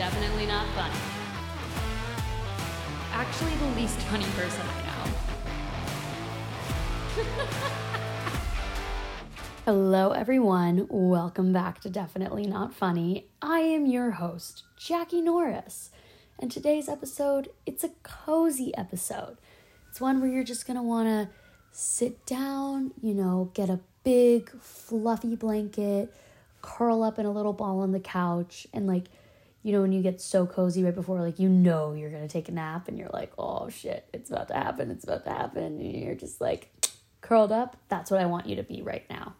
definitely not funny. Actually, the least funny person I know. Hello, everyone. Welcome back to Definitely Not Funny. I am your host, Jackie Norris. And today's episode, it's a cozy episode. It's one where you're just going to want to sit down, you know, get a big fluffy blanket, curl up in a little ball on the couch, and like, you know, when you get so cozy right before, like, you know, you're gonna take a nap, and you're like, oh shit, it's about to happen, it's about to happen, and you're just like curled up. That's what I want you to be right now.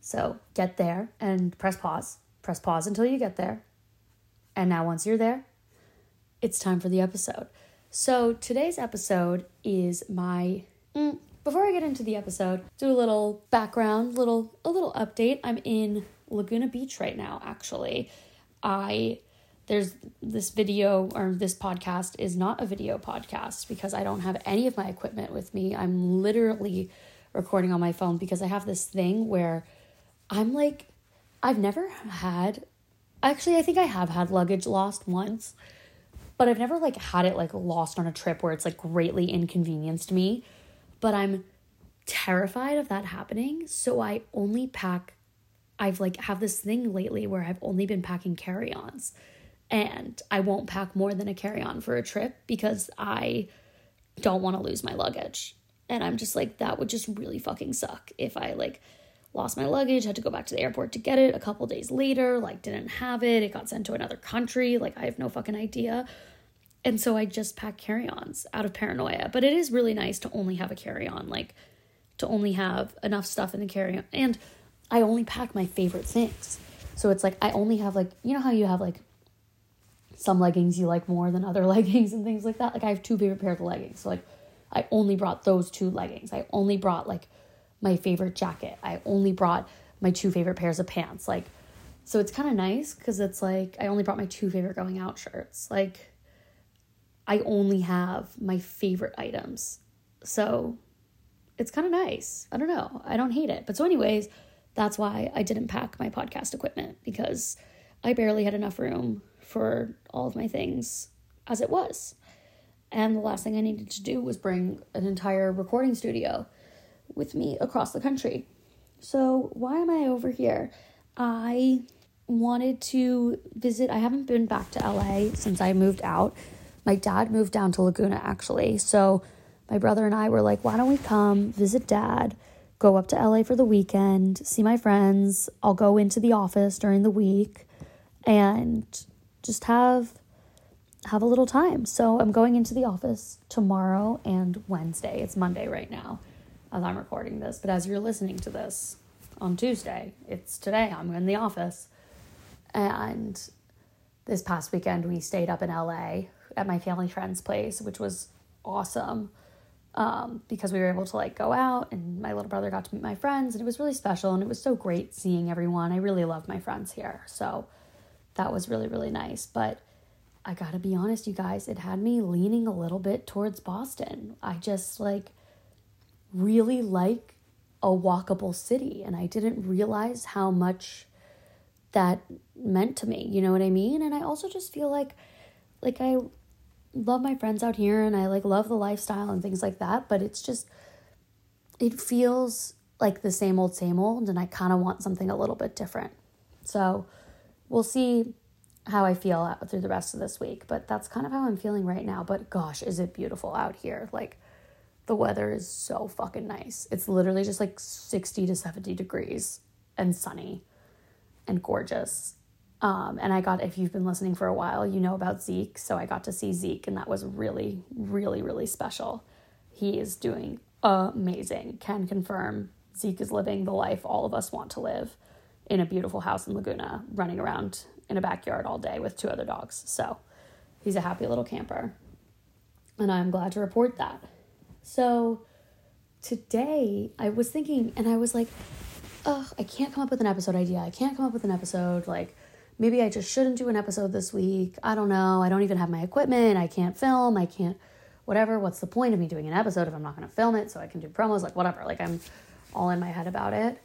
So get there and press pause. Press pause until you get there. And now, once you're there, it's time for the episode. So today's episode is my. Mm, before I get into the episode, do a little background, little a little update. I'm in Laguna Beach right now. Actually, I there's this video or this podcast is not a video podcast because I don't have any of my equipment with me. I'm literally recording on my phone because I have this thing where I'm like I've never had actually I think I have had luggage lost once but I've never like had it like lost on a trip where it's like greatly inconvenienced me. But I'm terrified of that happening, so I only pack I've like have this thing lately where I've only been packing carry-ons. And I won't pack more than a carry-on for a trip because I don't want to lose my luggage. And I'm just like that would just really fucking suck if I like lost my luggage, had to go back to the airport to get it a couple days later, like didn't have it, it got sent to another country, like I have no fucking idea. And so I just pack carry-ons out of paranoia. But it is really nice to only have a carry-on, like to only have enough stuff in the carry-on. And I only pack my favorite things. So it's like I only have like you know how you have like some leggings you like more than other leggings and things like that. Like I have two favorite pairs of leggings. So like I only brought those two leggings. I only brought like my favorite jacket. I only brought my two favorite pairs of pants. Like, so it's kind of nice because it's like I only brought my two favorite going out shirts. Like, I only have my favorite items. So it's kind of nice. I don't know. I don't hate it. But so, anyways, that's why I didn't pack my podcast equipment because I barely had enough room for all of my things as it was. And the last thing I needed to do was bring an entire recording studio with me across the country. So, why am I over here? I wanted to visit. I haven't been back to LA since I moved out. My dad moved down to Laguna actually. So, my brother and I were like, why don't we come visit dad, go up to LA for the weekend, see my friends. I'll go into the office during the week and just have have a little time. So, I'm going into the office tomorrow and Wednesday. It's Monday right now as I'm recording this, but as you're listening to this on Tuesday, it's today. I'm in the office. And this past weekend, we stayed up in LA at my family friend's place, which was awesome um, because we were able to like go out and my little brother got to meet my friends and it was really special and it was so great seeing everyone. I really love my friends here. So that was really, really nice. But I gotta be honest, you guys, it had me leaning a little bit towards Boston. I just like, really like a walkable city and I didn't realize how much that meant to me, you know what I mean? And I also just feel like like I love my friends out here and I like love the lifestyle and things like that, but it's just it feels like the same old same old and I kind of want something a little bit different. So, we'll see how I feel through the rest of this week, but that's kind of how I'm feeling right now. But gosh, is it beautiful out here. Like the weather is so fucking nice. It's literally just like 60 to 70 degrees and sunny and gorgeous. Um, and I got, if you've been listening for a while, you know about Zeke. So I got to see Zeke, and that was really, really, really special. He is doing amazing. Can confirm Zeke is living the life all of us want to live in a beautiful house in Laguna, running around in a backyard all day with two other dogs. So he's a happy little camper. And I'm glad to report that. So today I was thinking, and I was like, oh, I can't come up with an episode idea. I can't come up with an episode. Like, maybe I just shouldn't do an episode this week. I don't know. I don't even have my equipment. I can't film. I can't, whatever. What's the point of me doing an episode if I'm not going to film it so I can do promos? Like, whatever. Like, I'm all in my head about it.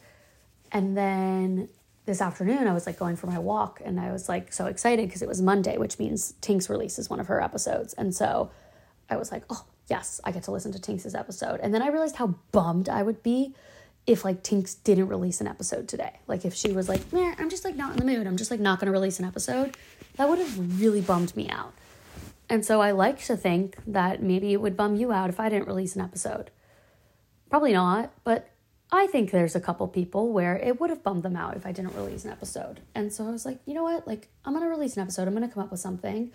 And then this afternoon I was like going for my walk and I was like so excited because it was Monday, which means Tinx releases one of her episodes. And so I was like, oh, yes, I get to listen to Tinx's episode. And then I realized how bummed I would be if like Tinx didn't release an episode today. Like if she was like, man, I'm just like not in the mood. I'm just like not going to release an episode. That would have really bummed me out. And so I like to think that maybe it would bum you out if I didn't release an episode. Probably not, but I think there's a couple people where it would have bummed them out if I didn't release an episode. And so I was like, you know what? Like, I'm going to release an episode. I'm going to come up with something.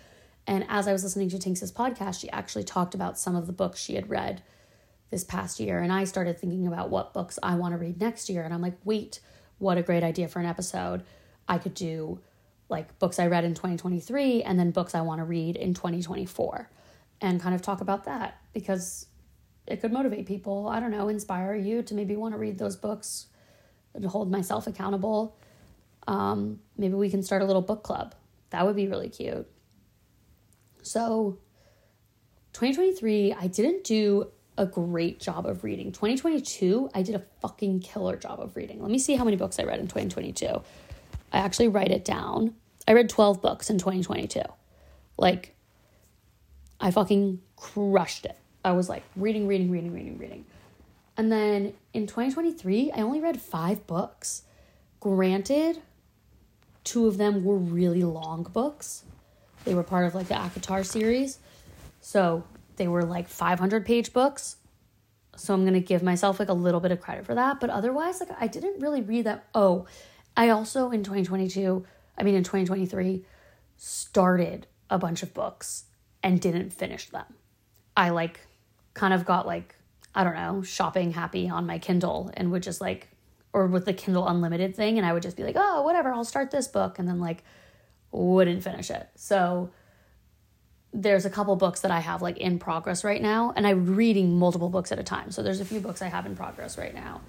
And as I was listening to Tinx's podcast, she actually talked about some of the books she had read this past year. And I started thinking about what books I want to read next year. And I'm like, wait, what a great idea for an episode. I could do like books I read in 2023 and then books I want to read in 2024 and kind of talk about that because it could motivate people. I don't know, inspire you to maybe want to read those books and hold myself accountable. Um, maybe we can start a little book club. That would be really cute. So, 2023, I didn't do a great job of reading. 2022, I did a fucking killer job of reading. Let me see how many books I read in 2022. I actually write it down. I read 12 books in 2022. Like, I fucking crushed it. I was like reading, reading, reading, reading, reading. And then in 2023, I only read five books. Granted, two of them were really long books. They were part of like the ACOTAR series. So they were like 500 page books. So I'm going to give myself like a little bit of credit for that. But otherwise, like I didn't really read that. Oh, I also in 2022, I mean in 2023, started a bunch of books and didn't finish them. I like kind of got like, I don't know, shopping happy on my Kindle and would just like, or with the Kindle Unlimited thing, and I would just be like, oh, whatever, I'll start this book, and then like wouldn't finish it. So there's a couple books that I have like in progress right now, and I'm reading multiple books at a time. So there's a few books I have in progress right now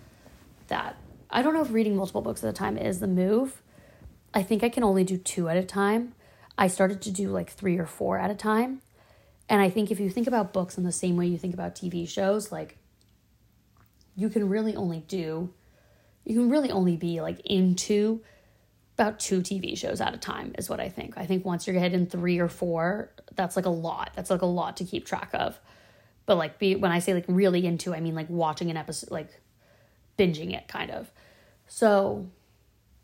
that I don't know if reading multiple books at a time is the move. I think I can only do two at a time. I started to do like three or four at a time. And I think if you think about books in the same way you think about TV shows, like you can really only do, you can really only be like into about two TV shows at a time, is what I think. I think once you're hitting three or four, that's like a lot. That's like a lot to keep track of. But like, be when I say like really into, I mean like watching an episode, like binging it kind of. So,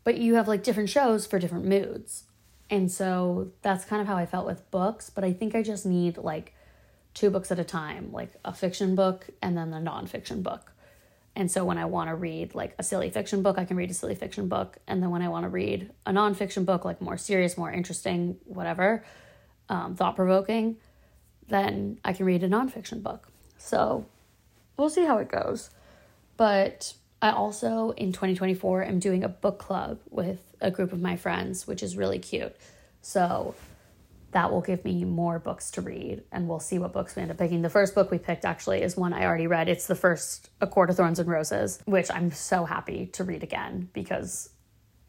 but you have like different shows for different moods. And so that's kind of how I felt with books, but I think I just need like two books at a time, like a fiction book and then a nonfiction book. And so when I want to read like a silly fiction book, I can read a silly fiction book. And then when I want to read a nonfiction book, like more serious, more interesting, whatever, um, thought provoking, then I can read a nonfiction book. So we'll see how it goes. But I also in 2024 am doing a book club with a group of my friends, which is really cute. So that will give me more books to read and we'll see what books we end up picking. The first book we picked actually is one I already read. It's the first A Court of Thorns and Roses, which I'm so happy to read again because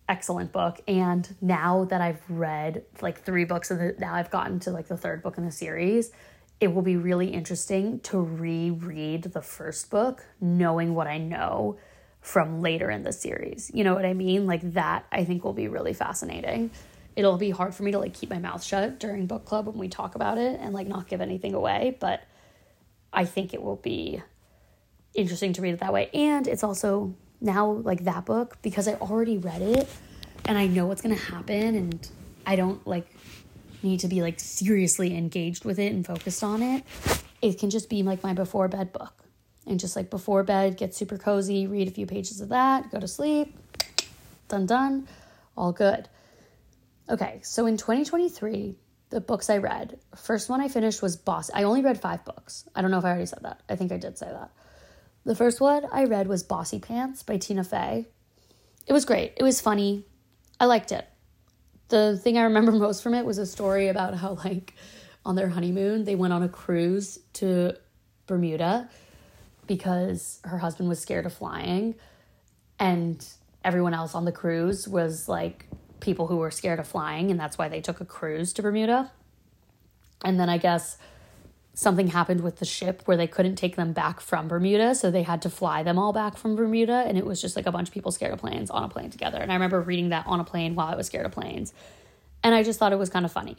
excellent book. And now that I've read like three books the now I've gotten to like the third book in the series, it will be really interesting to reread the first book knowing what I know from later in the series. You know what I mean? Like that I think will be really fascinating. It'll be hard for me to like keep my mouth shut during book club when we talk about it and like not give anything away, but I think it will be interesting to read it that way. And it's also now like that book because I already read it and I know what's going to happen and I don't like need to be like seriously engaged with it and focused on it. It can just be like my before bed book and just like before bed, get super cozy, read a few pages of that, go to sleep. Done, done. All good. Okay, so in 2023, the books I read, first one I finished was Boss. I only read five books. I don't know if I already said that. I think I did say that. The first one I read was Bossypants by Tina Fey. It was great. It was funny. I liked it. The thing I remember most from it was a story about how, like, on their honeymoon, they went on a cruise to Bermuda because her husband was scared of flying and everyone else on the cruise was like people who were scared of flying and that's why they took a cruise to Bermuda. And then I guess something happened with the ship where they couldn't take them back from Bermuda, so they had to fly them all back from Bermuda, and it was just like a bunch of people scared of planes on a plane together. And I remember reading that on a plane while I was scared of planes, and I just thought it was kind of funny,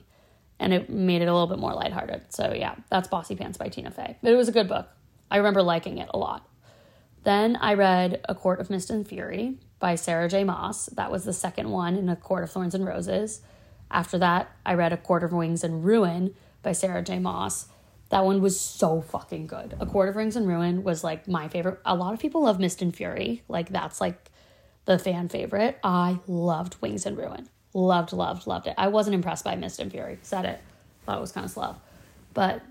and it made it a little bit more lighthearted. So yeah, that's Bossypants by Tina Fey. But it was a good book. I remember liking it a lot. Then I read A Court of Mist and Fury by Sarah J. Maas. That was the second one in A Court of Thorns and Roses. After that, I read A Court of Wings and Ruin by Sarah J. Maas that one was so fucking good. A Court of Wings and Ruin was like my favorite. A lot of people love Mist and Fury. Like that's like the fan favorite. I loved Wings and Ruin. Loved, loved, loved it. I wasn't impressed by Mist and Fury. Said it. Thought it was kind of slow. But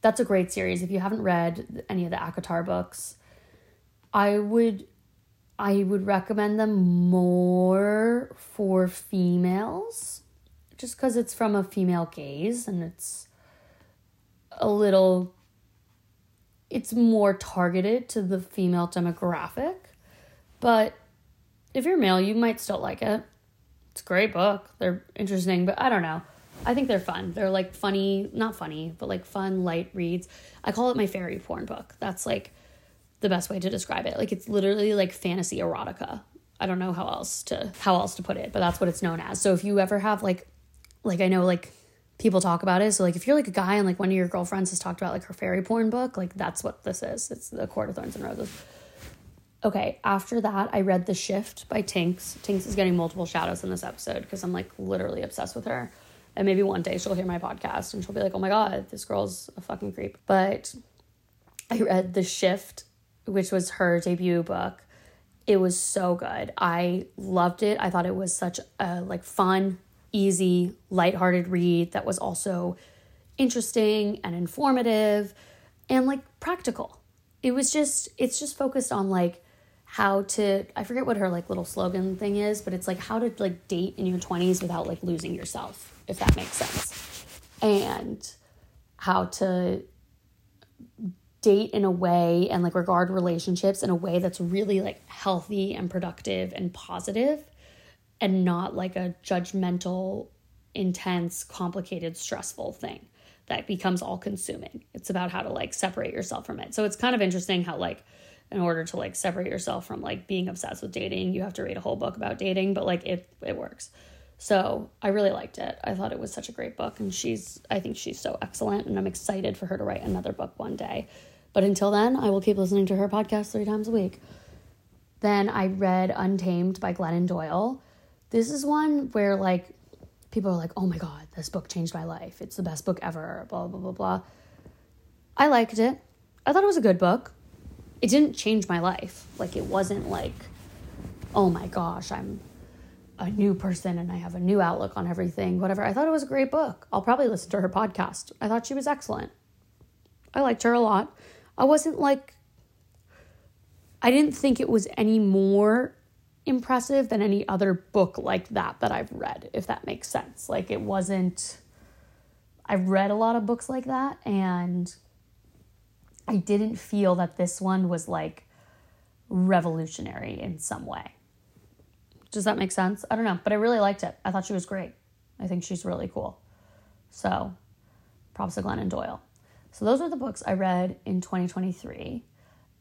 that's a great series. If you haven't read any of the ACOTAR books, I would I would recommend them more for females just cuz it's from a female gaze and it's a little it's more targeted to the female demographic. But if you're male, you might still like it. It's a great book. They're interesting, but I don't know. I think they're fun. They're like funny, not funny, but like fun, light reads. I call it my fairy porn book. That's like the best way to describe it. Like it's literally like fantasy erotica. I don't know how else to how else to put it, but that's what it's known as. So if you ever have like like I know like people talk about it. So like if you're like a guy and like one of your girlfriends has talked about like her fairy porn book, like that's what this is. It's the Court of Thorns and Roses. Okay, after that, I read The Shift by Tinx. Tinx is getting multiple shadows in this episode because I'm like literally obsessed with her. And maybe one day she'll hear my podcast and she'll be like, oh my God, this girl's a fucking creep. But I read The Shift, which was her debut book. It was so good. I loved it. I thought it was such a like fun, easy, lighthearted read that was also interesting and informative and like practical. It was just it's just focused on like how to I forget what her like little slogan thing is, but it's like how to like date in your 20s without like losing yourself, if that makes sense. And how to date in a way and like regard relationships in a way that's really like healthy and productive and positive and not like a judgmental, intense, complicated, stressful thing that becomes all consuming. It's about how to like separate yourself from it. So it's kind of interesting how like in order to like separate yourself from like being obsessed with dating, you have to read a whole book about dating, but like it it works. So I really liked it. I thought it was such a great book and she's I think she's so excellent and I'm excited for her to write another book one day. But until then, I will keep listening to her podcast 3 times a week. Then I read Untamed by Glennon Doyle. This is one where like people are like, "Oh my god, this book changed my life. It's the best book ever." Blah blah blah blah. I liked it. I thought it was a good book. It didn't change my life. Like it wasn't like, "Oh my gosh, I'm a new person and I have a new outlook on everything." Whatever. I thought it was a great book. I'll probably listen to her podcast. I thought she was excellent. I liked her a lot. I wasn't like I didn't think it was any more impressive than any other book like that that I've read, if that makes sense. Like it wasn't, I've read a lot of books like that, and I didn't feel that this one was like revolutionary in some way. Does that make sense? I don't know, but I really liked it. I thought she was great. I think she's really cool. So, props to Glennon Doyle. So, those are the books I read in 2023.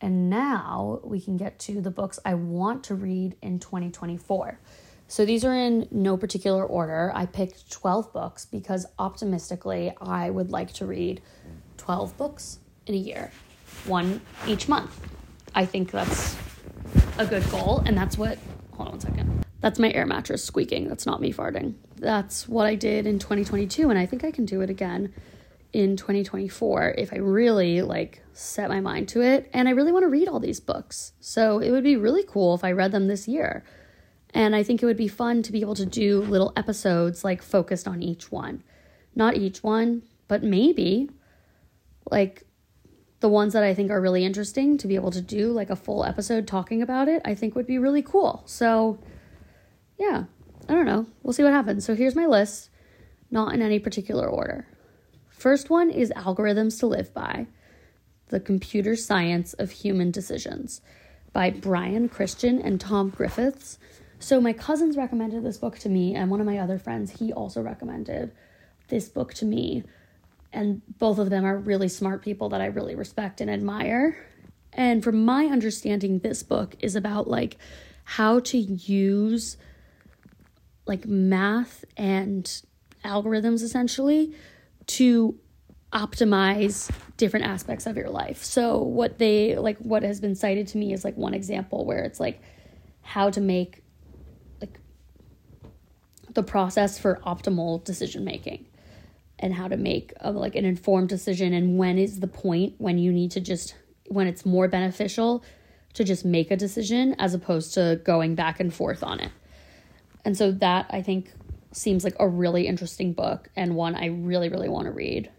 And now we can get to the books I want to read in 2024. So these are in no particular order. I picked 12 books because optimistically, I would like to read 12 books in a year, one each month. I think that's a good goal, and that's what, hold on one second. That's my air mattress squeaking. That's not me farting. That's what I did in 2022, and I think I can do it again in 2024 if I really like set my mind to it. And I really want to read all these books. So it would be really cool if I read them this year. And I think it would be fun to be able to do little episodes like focused on each one. Not each one, but maybe like the ones that I think are really interesting to be able to do like a full episode talking about it, I think would be really cool. So, yeah, I don't know. We'll see what happens. So, here's my list, not in any particular order. First one is Algorithms to Live By The Computer Science of Human Decisions by Brian Christian and Tom Griffiths. So, my cousins recommended this book to me, and one of my other friends, he also recommended this book to me. and both of them are really smart people that I really respect and admire. And from my understanding, this book is about like how to use like math and algorithms essentially to optimize different aspects of your life. So what they like what has been cited to me is like one example where it's like how to make like the process for optimal decision making and how to make a, like an informed decision and when is the point when you need to just when it's more beneficial to just make a decision as opposed to going back and forth on it. And so that I think seems like a really interesting book and one I really really want to read.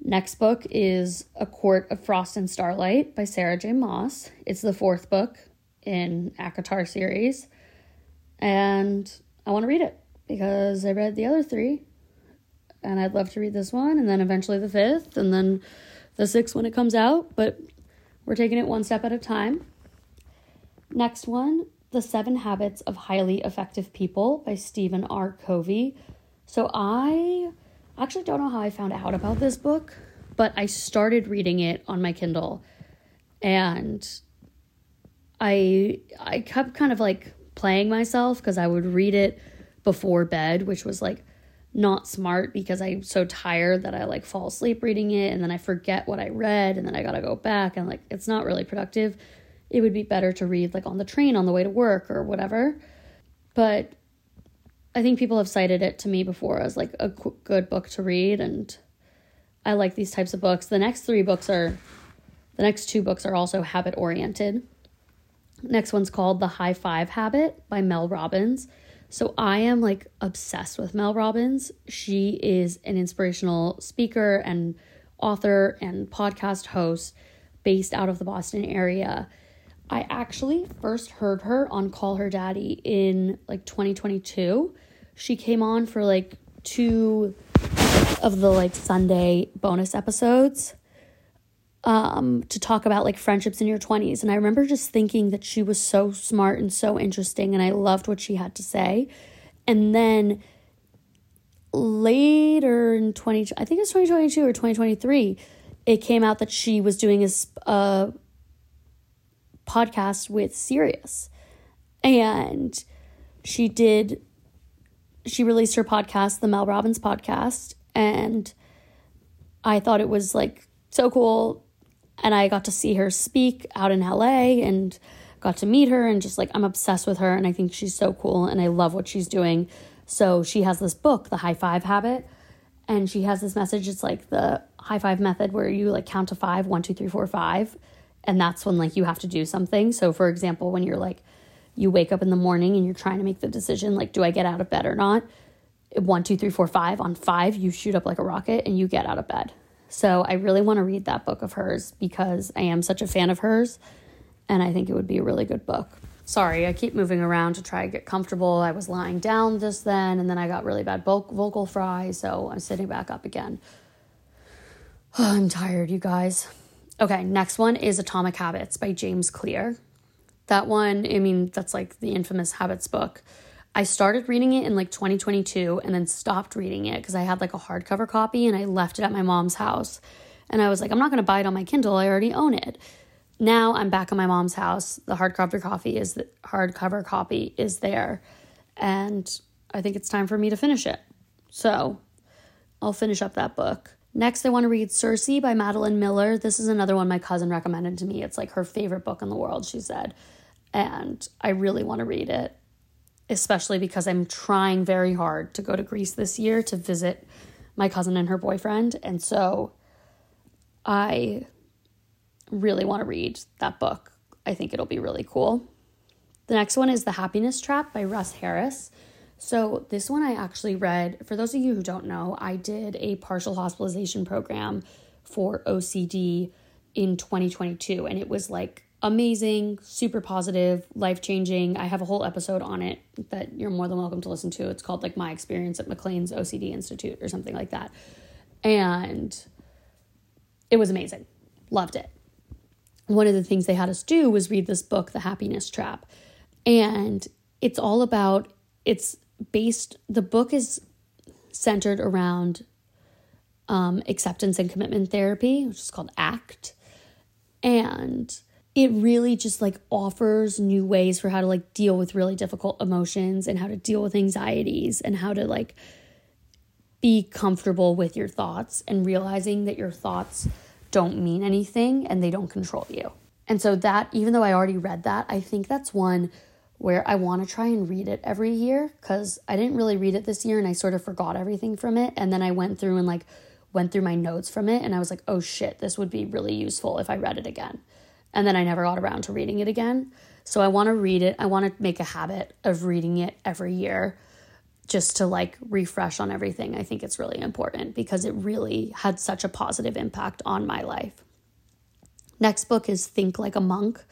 Next book is A Court of Frost and Starlight by Sarah J. Maas. It's the fourth book in ACOTAR series. And I want to read it because I read the other three. And I'd love to read this one and then eventually the fifth and then the sixth when it comes out. But we're taking it one step at a time. Next one, The Seven Habits of Highly Effective People by Stephen R. Covey. So I actually don't know how I found out about this book, but I started reading it on my Kindle and I I kept kind of like playing myself because I would read it before bed, which was like not smart because I'm so tired that I like fall asleep reading it and then I forget what I read and then I got to go back and like it's not really productive. It would be better to read like on the train on the way to work or whatever. But I think people have cited it to me before as like a good book to read, and I like these types of books. The next three books are, the next two books are also habit oriented. Next one's called The High Five Habit by Mel Robbins. So I am like obsessed with Mel Robbins. She is an inspirational speaker and author and podcast host based out of the Boston area. I actually first heard her on Call Her Daddy in like 2022. She came on for like two of the like Sunday bonus episodes um to talk about like friendships in your 20s and I remember just thinking that she was so smart and so interesting and I loved what she had to say. And then later in 20 I think it's 2022 or 2023 it came out that she was doing a, a podcast with Sirius. And she did, she released her podcast, the Mel Robbins podcast. And I thought it was like so cool. And I got to see her speak out in LA and got to meet her and just like I'm obsessed with her and I think she's so cool and I love what she's doing. So she has this book, The High Five Habit, and she has this message. It's like the high five method where you like count to five, one, two, three, four, five and that's when like you have to do something. So for example when you're like you wake up in the morning and you're trying to make the decision like do i get out of bed or not? One two three four five. On five you shoot up like a rocket and you get out of bed. So i really want to read that book of hers because i am such a fan of hers and i think it would be a really good book. Sorry i keep moving around to try to get comfortable. I was lying down just then and then i got really bad vocal fry so i'm sitting back up again. Oh, i'm tired you guys Okay, next one is Atomic Habits by James Clear. That one, I mean, that's like the infamous habits book. I started reading it in like 2022 and then stopped reading it because I had like a hardcover copy and I left it at my mom's house. And I was like, I'm not going to buy it on my Kindle. I already own it. Now I'm back at my mom's house. The hardcover copy is the hardcover copy is there, and I think it's time for me to finish it. So I'll finish up that book. Next, I want to read Circe by Madeline Miller. This is another one my cousin recommended to me. It's like her favorite book in the world, she said. And I really want to read it, especially because I'm trying very hard to go to Greece this year to visit my cousin and her boyfriend. And so I really want to read that book. I think it'll be really cool. The next one is The Happiness Trap by Russ Harris. So, this one I actually read. For those of you who don't know, I did a partial hospitalization program for OCD in 2022, and it was like amazing, super positive, life changing. I have a whole episode on it that you're more than welcome to listen to. It's called like My Experience at McLean's OCD Institute or something like that. And it was amazing. Loved it. One of the things they had us do was read this book, The Happiness Trap. And it's all about it's based the book is centered around um, acceptance and commitment therapy, which is called ACT. And it really just like offers new ways for how to like deal with really difficult emotions and how to deal with anxieties and how to like be comfortable with your thoughts and realizing that your thoughts don't mean anything and they don't control you. And so that even though I already read that, I think that's one where I want to try and read it every year cuz I didn't really read it this year and I sort of forgot everything from it and then I went through and like went through my notes from it and I was like, "Oh shit, this would be really useful if I read it again." And then I never got around to reading it again. So I want to read it. I want to make a habit of reading it every year just to like refresh on everything. I think it's really important because it really had such a positive impact on my life. Next book is Think Like a Monk,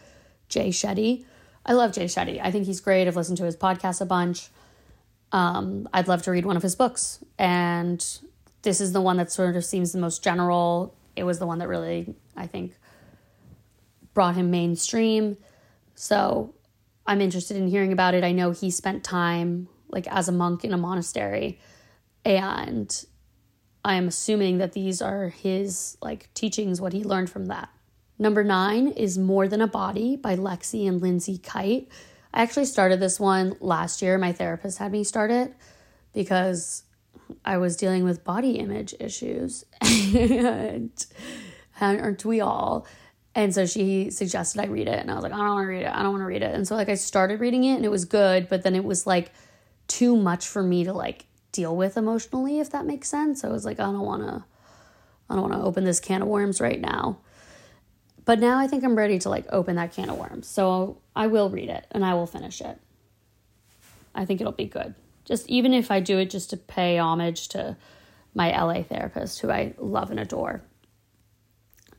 Jay Shetty. I love Jay Shetty. I think he's great. I've listened to his podcast a bunch. Um, I'd love to read one of his books. And this is the one that sort of seems the most general. It was the one that really, I think, brought him mainstream. So I'm interested in hearing about it. I know he spent time like as a monk in a monastery and I am assuming that these are his like teachings, what he learned from that. Number nine is More Than a Body by Lexi and Lindsay Kite. I actually started this one last year. My therapist had me start it because I was dealing with body image issues. and, aren't we all? And so she suggested I read it. And I was like, I don't want to read it. I don't want to read it. And so, like, I started reading it and it was good. But then it was like too much for me to like deal with emotionally, if that makes sense. I was like, I don't want to. I don't want to open this can of worms right now. But now I think I'm ready to like open that can of worms. So I will read it and I will finish it. I think it'll be good. Just even if I do it just to pay homage to my LA therapist who I love and adore.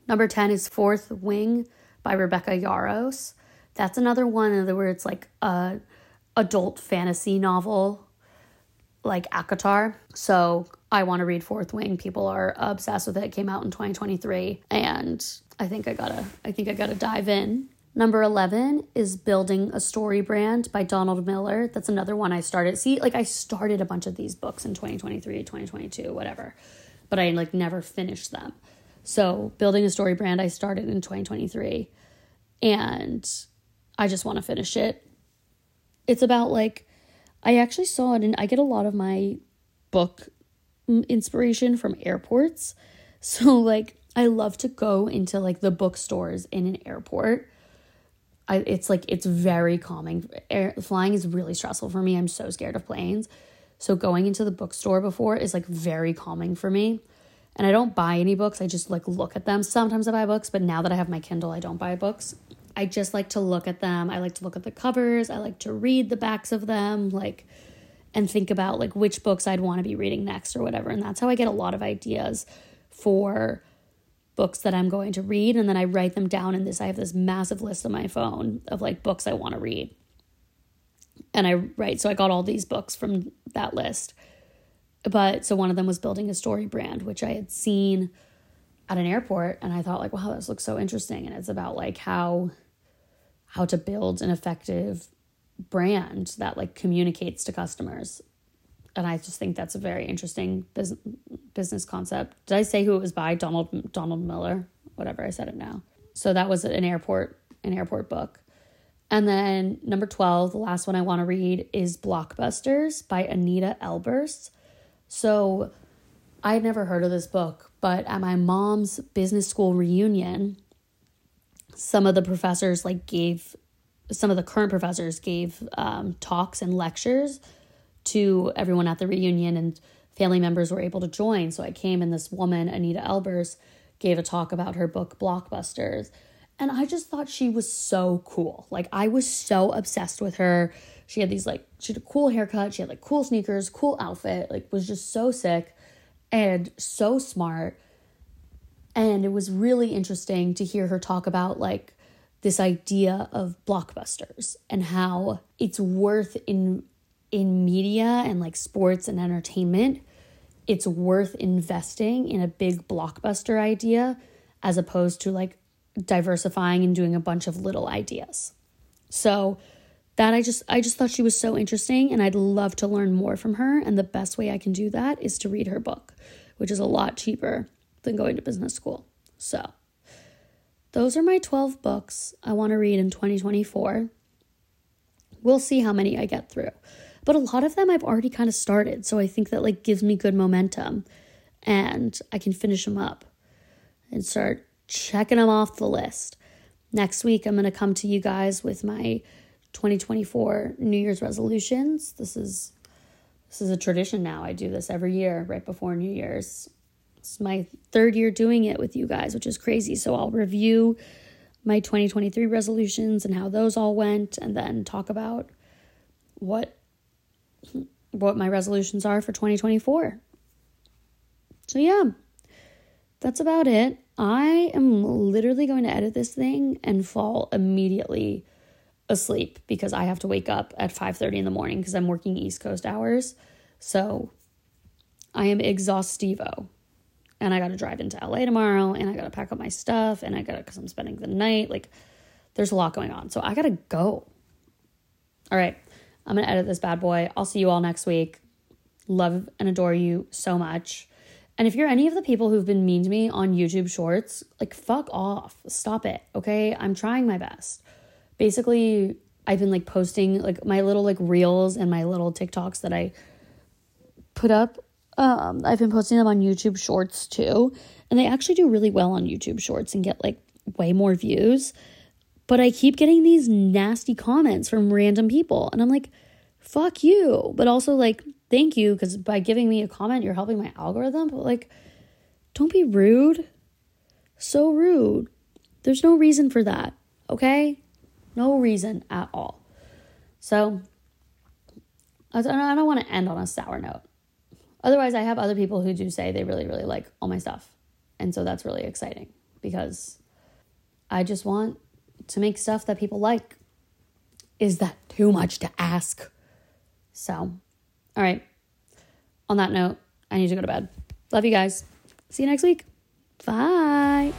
Number 10 is Fourth Wing by Rebecca Yarros. That's another one where it's like a adult fantasy novel like ACOTAR. So I want to read Fourth Wing. People are obsessed with it. it. Came out in 2023 and I think I gotta I think I gotta dive in. Number 11 is Building a Story Brand by Donald Miller. That's another one I started. See, like I started a bunch of these books in 2023, 2022, whatever, but I like never finished them. So, Building a Story Brand, I started in 2023 and I just want to finish it. It's about like, I actually saw it, and I get a lot of my book inspiration from airports. So, like, I love to go into like the bookstores in an airport. I, it's like it's very calming. Air, flying is really stressful for me. I'm so scared of planes. So going into the bookstore before is like very calming for me and I don't buy any books. I just like look at them. Sometimes I buy books, but now that I have my Kindle, I don't buy books. I just like to look at them. I like to look at the covers. I like to read the backs of them, like and think about like which books I'd want to be reading next or whatever. And that's how I get a lot of ideas for books that I'm going to read and then I write them down in this I have this massive list on my phone of like books I want to read. And I write so I got all these books from that list but so one of them was building a story brand, which I had seen at an airport and I thought like, wow, this looks so interesting. And it's about like how how to build an effective brand that like communicates to customers. And I just think that's a very interesting business business concept. Did I say who it was by? Donald Donald Miller, whatever I said it now. So that was an airport an airport book. And then number 12, the last one I want to read is Blockbusters by Anita Elberse. So I had never heard of this book, but at my mom's business school reunion, some of the professors like gave some of the current professors gave um, talks and lectures to everyone at the reunion and family members were able to join. So i came and this woman anita elberse gave a talk about her book blockbusters. And i just thought she was so cool. Like i was so obsessed with her. She had these like she had a cool haircut, she had like cool sneakers, cool outfit, like was just so sick and so smart. And it was really interesting to hear her talk about like this idea of blockbusters and how it's worth in in media and like sports and entertainment it's worth investing in a big blockbuster idea as opposed to like diversifying and doing a bunch of little ideas. So that I just I just thought she was so interesting and I'd love to learn more from her and the best way I can do that is to read her book, which is a lot cheaper than going to business school. So, those are my 12 books I want to read in 2024. We'll see how many I get through. But a lot of them I've already kind of started, so I think that like gives me good momentum and I can finish them up and start checking them off the list. Next week I'm going to come to you guys with my 2024 New Year's resolutions. This is this is a tradition now. I do this every year right before New Year's. It's my third year doing it with you guys, which is crazy. So I'll review my 2023 resolutions and how those all went and then talk about what what my resolutions are for 2024. So yeah. That's about it. I am literally going to edit this thing and fall immediately asleep because I have to wake up at 5:30 in the morning because I'm working East Coast hours. So I am exhaustivo. And I got to drive into LA tomorrow and I got to pack up my stuff and I got to cuz I'm spending the night like there's a lot going on. So I got to go. All right. I'm going to edit this bad boy. I'll see you all next week. Love and adore you so much. And if you're any of the people who've been mean to me on YouTube shorts, like fuck off. Stop it. Okay? I'm trying my best basically I've been like posting like my little like reels and my little TikToks that I put up. Um, I've been posting them on YouTube Shorts too, and they actually do really well on YouTube Shorts and get like way more views. But I keep getting these nasty comments from random people, and I'm like, "Fuck you!" But also like, "Thank you," because by giving me a comment, you're helping my algorithm. But like, don't be rude. So rude. There's no reason for that. Okay. No reason at all. So I don't want to end on a sour note. Otherwise, I have other people who do say they really, really like all my stuff. And so that's really exciting because I just want to make stuff that people like. Is that too much to ask? So, all right. On that note, I need to go to bed. Love you guys. See you next week. Bye.